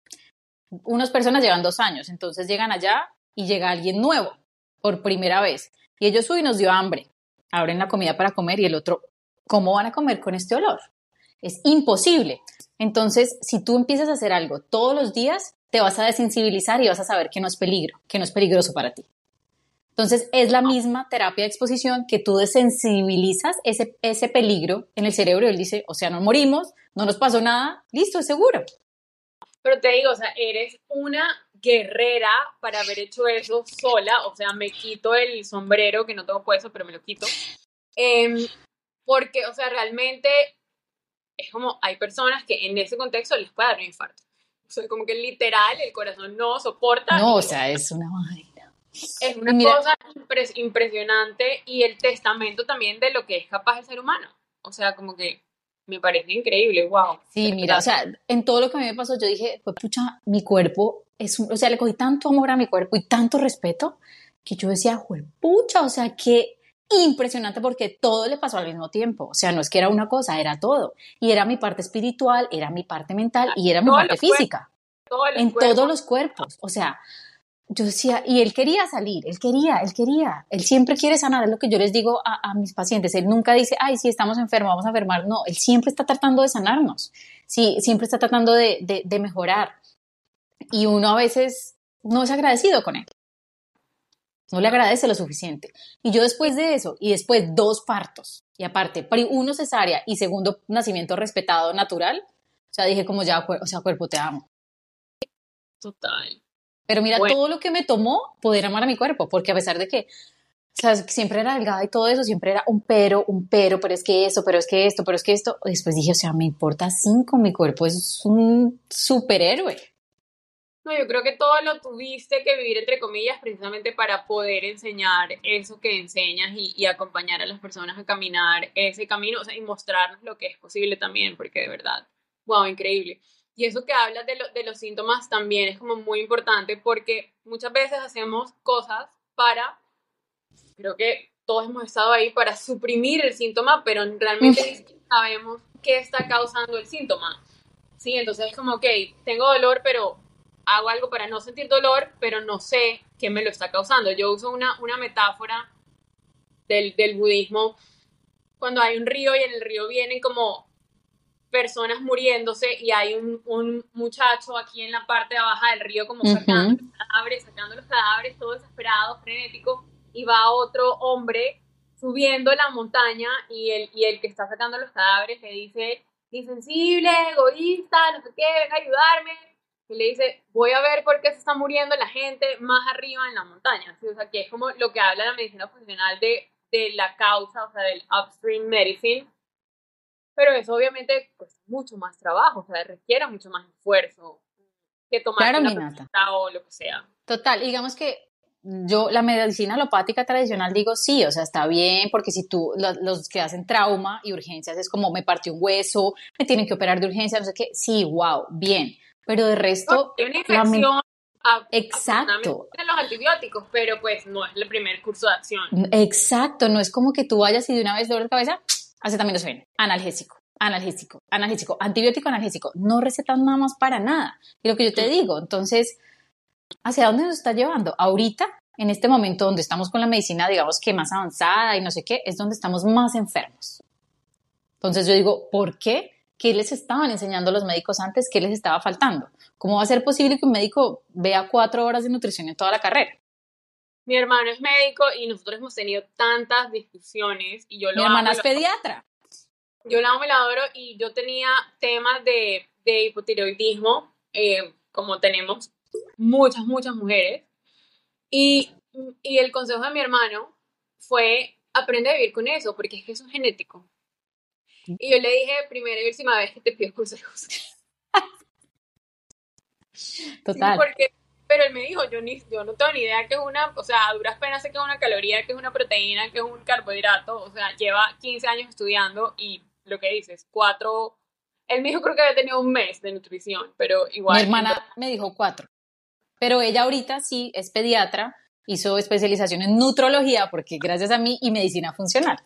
unas personas llevan dos años, entonces llegan allá y llega alguien nuevo por primera vez. Y ellos, uy, nos dio hambre, abren la comida para comer y el otro, ¿cómo van a comer con este olor? Es imposible. Entonces, si tú empiezas a hacer algo todos los días, te vas a desensibilizar y vas a saber que no es peligro, que no es peligroso para ti. Entonces, es la misma terapia de exposición que tú desensibilizas ese, ese peligro en el cerebro y él dice, o sea, no morimos, no nos pasó nada, listo, es seguro. Pero te digo, o sea, eres una guerrera para haber hecho eso sola, o sea, me quito el sombrero que no tengo puesto, pero me lo quito. Em, porque, o sea, realmente es como, hay personas que en ese contexto les puede dar un infarto. O sea, como que literal el corazón no soporta. No, o sea, es una vaina. Es una cosa impresionante y el testamento también de lo que es capaz el ser humano. O sea, como que me parece increíble, wow. Sí, mira, o sea, en todo lo que a mí me pasó, yo dije, pues pucha, mi cuerpo es un, o sea, le cogí tanto amor a mi cuerpo y tanto respeto que yo decía, pucha, o sea, que impresionante porque todo le pasó al mismo tiempo. O sea, no es que era una cosa, era todo. Y era mi parte espiritual, era mi parte mental y era mi parte física. en todos los cuerpos. O sea, yo decía, y él quería salir, él quería, él quería, él siempre quiere sanar, es lo que yo les digo a, mis pacientes, él nunca dice, ay, si estamos enfermos, vamos a enfermar, no, él siempre está tratando de sanarnos, sí, siempre está tratando de, de mejorar. Y uno a veces no es agradecido con él no le agradece lo suficiente. Y yo después de eso, y después dos partos, y aparte, uno cesárea y segundo nacimiento respetado natural, o sea, dije como ya, o sea, cuerpo, te amo. Total. Pero mira todo lo que me tomó poder amar a mi cuerpo, porque a pesar de que, o sea, siempre era delgada y todo eso, siempre era un pero, un pero, pero es que eso, pero es que esto, pero es que esto, después dije, o sea, me importa cinco, mi cuerpo es un superhéroe. No, yo creo que todo lo tuviste que vivir, entre comillas, precisamente para poder enseñar eso que enseñas y, acompañar a las personas a caminar ese camino, o sea, y mostrarnos lo que es posible también, porque de verdad, wow, increíble. Y eso que hablas de, de los síntomas también es como muy importante porque muchas veces hacemos cosas para, creo que todos hemos estado ahí para suprimir el síntoma, pero realmente sabemos qué está causando el síntoma. Sí, entonces es como, ok, tengo dolor, pero hago algo para no sentir dolor, pero no sé qué me lo está causando. Yo uso una, una metáfora del, del budismo cuando hay un río y en el río vienen como personas muriéndose y hay un, un, muchacho aquí en la parte de abajo del río como sacando los cadáveres, sacando los cadáveres, todo desesperado, frenético, y va otro hombre subiendo la montaña y el, y el que está sacando los cadáveres le dice, insensible, egoísta, no sé qué, ven a ayudarme, y le dice, voy a ver por qué se está muriendo la gente más arriba en la montaña. O sea, que es como lo que habla la medicina funcional de, de la causa, o sea, del upstream medicine. Pero eso obviamente cuesta mucho más trabajo, o sea, requiere mucho más esfuerzo que tomar claro, o lo que sea. Total, digamos que yo la medicina alopática tradicional digo sí, o sea, está bien, porque si tú, los, que hacen trauma y urgencias es como me partió un hueso, me tienen que operar de urgencia, no sé qué, sí, wow, bien, pero de resto... Tiene una infección. Exacto. De los antibióticos, pero pues no es el primer curso de acción. Exacto, no es como que tú vayas y de una vez dolor de cabeza, suena, analgésico, analgésico, analgésico, antibiótico, analgésico. No recetan nada más para nada. Y lo que yo te digo, entonces, ¿hacia dónde nos está llevando? Ahorita, en este momento donde estamos con la medicina, digamos que más avanzada y no sé qué, es donde estamos más enfermos. Entonces yo digo, ¿por qué? ¿Qué les estaban enseñando los médicos antes? ¿Qué les estaba faltando? ¿Cómo va a ser posible que un médico vea cuatro horas de nutrición en toda la carrera? Mi hermano es médico y nosotros hemos tenido tantas discusiones y yo lo Mi hermana es pediatra. Yo la amo y la adoro y yo tenía temas de, de hipotiroidismo, eh, como tenemos muchas, muchas mujeres. Y, y el consejo de mi hermano fue aprende a vivir con eso, porque es que eso es genético. Y yo le dije, primera y última vez que te pido <laughs> consejos. Total. porque, pero él me dijo, yo, ni, yo no tengo ni idea que es una, o sea, a duras penas sé que es una caloría, que es una proteína, que es un carbohidrato, o sea, lleva 15 años estudiando y lo que dices, cuatro, él me dijo creo que había tenido un mes de nutrición, pero igual. Mi hermana me dijo cuatro, pero ella ahorita sí es pediatra, hizo especialización en nutrología porque gracias a mí y medicina funcional.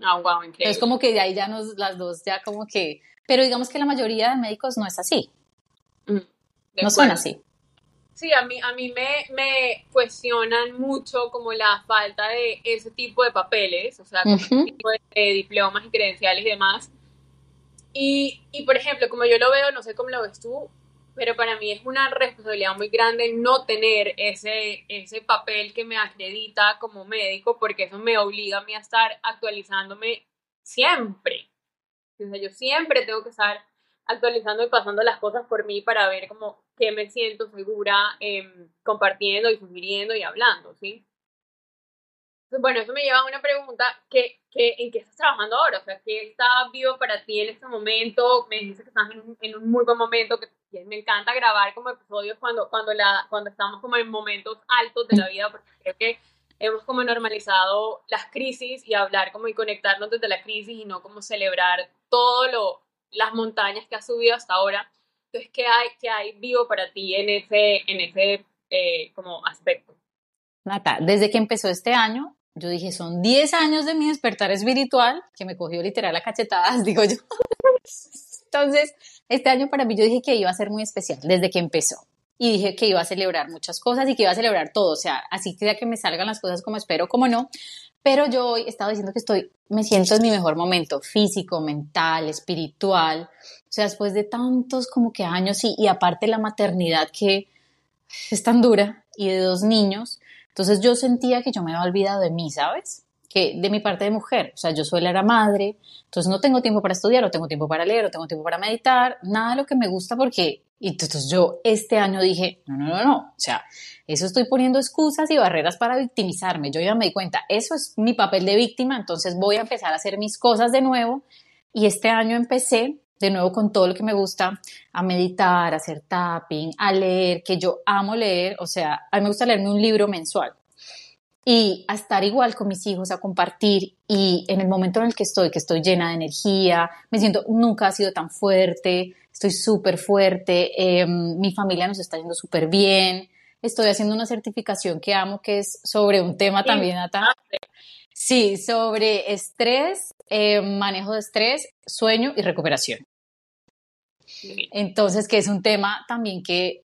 Ah, wow, increíble. Es como que de ahí ya nos, las dos, ya como que, pero digamos que la mayoría de médicos no es así. Mm, no son así. Sí, a mí, a mí me, me, cuestionan mucho como la falta de ese tipo de papeles, o sea, como ese tipo de, de, diplomas y credenciales y demás. Y, y, por ejemplo, como yo lo veo, no sé cómo lo ves tú, pero para mí es una responsabilidad muy grande no tener ese, ese papel que me acredita como médico, porque eso me obliga a mí a estar actualizándome siempre. O sea, yo siempre tengo que estar actualizando y pasando las cosas por mí para ver como qué me siento segura compartiendo y sugiriendo y hablando, ¿sí? bueno, eso me lleva a una pregunta, ¿qué, qué, ¿en qué estás trabajando ahora? O sea, ¿qué está vivo para ti en este momento? Me dices que estás en un, en un muy buen momento, que me encanta grabar como episodios cuando, cuando, la, cuando estamos como en momentos altos de la vida, porque creo que hemos como normalizado las crisis y hablar como y conectarnos desde la crisis y no como celebrar todo lo, las montañas que has subido hasta ahora. Entonces, ¿qué hay, qué hay vivo para ti en ese, en ese eh, como aspecto? Nata, desde que empezó este año, yo dije, son 10 años de mi despertar espiritual, que me cogió literal a cachetadas, <laughs> digo yo. Entonces, este año para mí yo dije que iba a ser muy especial desde que empezó. Y dije que iba a celebrar muchas cosas y que iba a celebrar todo. O sea, así que que me salgan las cosas como espero, como no. Pero yo hoy he diciendo que estoy, me siento en mi mejor momento, físico, mental, espiritual. O sea, después de tantos como que años y, y aparte la maternidad que es tan dura y de dos niños, entonces yo sentía que yo me había olvidado de mí, ¿sabes? Que de mi parte de mujer, o sea, yo soy la madre, entonces no tengo tiempo para estudiar, no tengo tiempo para leer, no tengo tiempo para meditar, nada de lo que me gusta porque, y entonces yo este año dije, no, no, no, no, o sea, eso estoy poniendo excusas y barreras para victimizarme, yo ya me di cuenta, eso es mi papel de víctima, entonces voy a empezar a hacer mis cosas de nuevo. Y este año empecé de nuevo con todo lo que me gusta, a meditar, a hacer tapping, a leer, que yo amo leer, o sea, a mí me gusta leerme un libro mensual. Y a estar igual con mis hijos, a compartir y en el momento en el que estoy, que estoy llena de energía, me siento, nunca ha sido tan fuerte, estoy súper fuerte, em, mi familia nos está yendo súper bien, estoy haciendo una certificación que amo, que es sobre un tema también, Nata. Sí, sobre estrés, em, manejo de estrés, sueño y recuperación. Entonces, que es un tema también que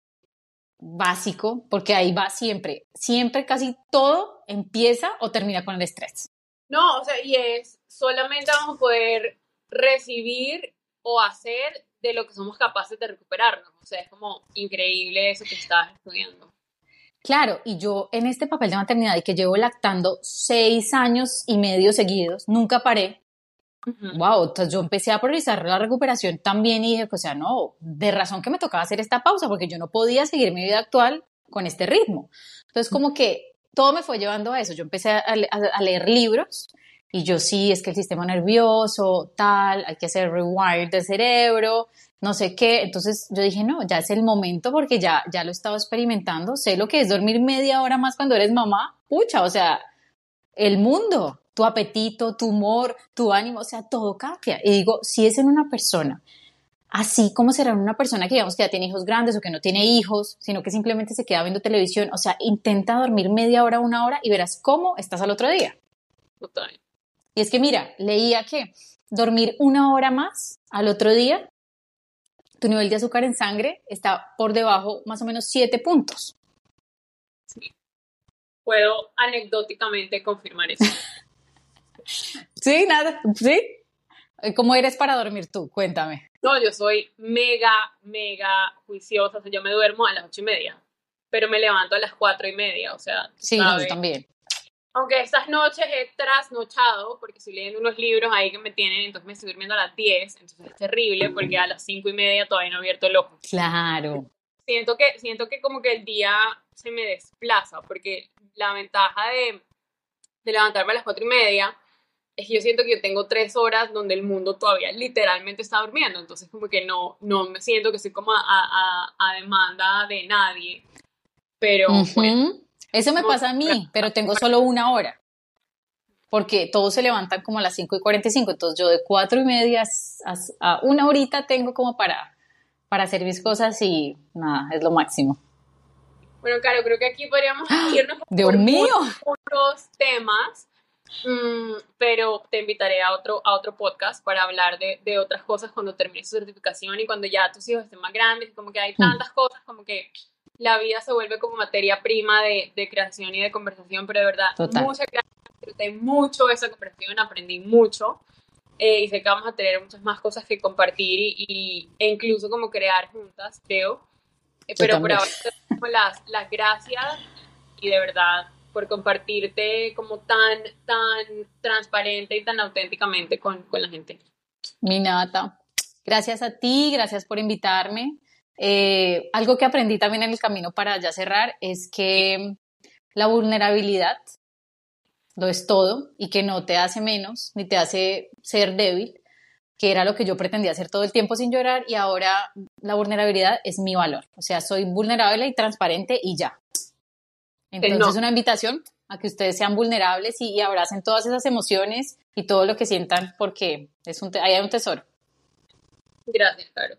básico, porque ahí va siempre, siempre casi todo empieza o termina con el estrés. No, o sea, y es solamente vamos a poder recibir o hacer de lo que somos capaces de recuperarnos. O sea, es como increíble eso que estás estudiando. Claro, y yo en este papel de maternidad y que llevo lactando seis años y medio seguidos, nunca paré, Wow, entonces yo empecé a priorizar la recuperación también y dije, o sea, no, de razón que me tocaba hacer esta pausa porque yo no podía seguir mi vida actual con este ritmo. Entonces como que todo me fue llevando a eso. Yo empecé a, leer libros y yo sí, es que el sistema nervioso, tal, hay que hacer rewire del cerebro, no sé qué. Entonces yo dije, no, ya es el momento porque ya, ya lo he estado experimentando, sé lo que es dormir media hora más cuando eres mamá. Pucha, o sea, el mundo tu apetito, tu humor, tu ánimo, o sea, todo cambia. Y digo, si es en una persona, así como será en una persona que digamos que ya tiene hijos grandes o que no tiene hijos, sino que simplemente se queda viendo televisión, o sea, intenta dormir media hora, una hora y verás cómo estás al otro día. Total. Y es que mira, leía que dormir una hora más al otro día, tu nivel de azúcar en sangre está por debajo más o menos siete puntos. Sí. Puedo anecdóticamente confirmar eso. <laughs> Sí, nada, sí. ¿Cómo eres para dormir tú? Cuéntame. No, yo soy mega, mega juiciosa. O sea, yo me duermo a las ocho y media, pero me levanto a las cuatro y media. O sea, sí, yo también. Aunque estas noches he trasnochado, porque estoy leyendo unos libros ahí que me tienen, entonces me estoy durmiendo a las 10, entonces es terrible porque a las cinco y media todavía no he abierto el ojo. Claro. Siento que, siento que como que el día se me desplaza, porque la ventaja de, de levantarme a las cuatro y media es que yo siento que yo tengo tres horas donde el mundo todavía literalmente está durmiendo, entonces como que no, no me siento que estoy como a, a, demanda de nadie, pero... Eso me pasa a mí, <laughs> pero tengo solo una hora, porque todos se levantan como a las 5 y 45, entonces yo de cuatro y media a, una horita tengo como para, para hacer mis cosas y nada, es lo máximo. Bueno, claro, creo que aquí podríamos irnos Dios mío. otros temas, Mm, pero te invitaré a otro, a otro podcast para hablar de, de, otras cosas cuando termines tu certificación y cuando ya tus hijos estén más grandes, como que hay mm. tantas cosas, como que la vida se vuelve como materia prima de, de creación y de conversación, pero de verdad, muchas gracias, disfruté mucho esa conversación, aprendí mucho. Eh, y sé que vamos a tener muchas más cosas que compartir y, e incluso como crear juntas, creo. Eh, pero por ahora, las, las gracias y de verdad por compartirte como tan, tan transparente y tan auténticamente con, con la gente. Mi nata, Gracias a ti, gracias por invitarme. Eh, algo que aprendí también en el camino para ya cerrar es que la vulnerabilidad lo es todo y que no te hace menos ni te hace ser débil, que era lo que yo pretendía hacer todo el tiempo sin llorar y ahora la vulnerabilidad es mi valor. O sea, soy vulnerable y transparente y ya. Entonces, una invitación a que ustedes sean vulnerables y, abracen todas esas emociones y todo lo que sientan porque es un ahí hay un tesoro. Gracias, Caro.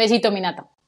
Besito, Minata.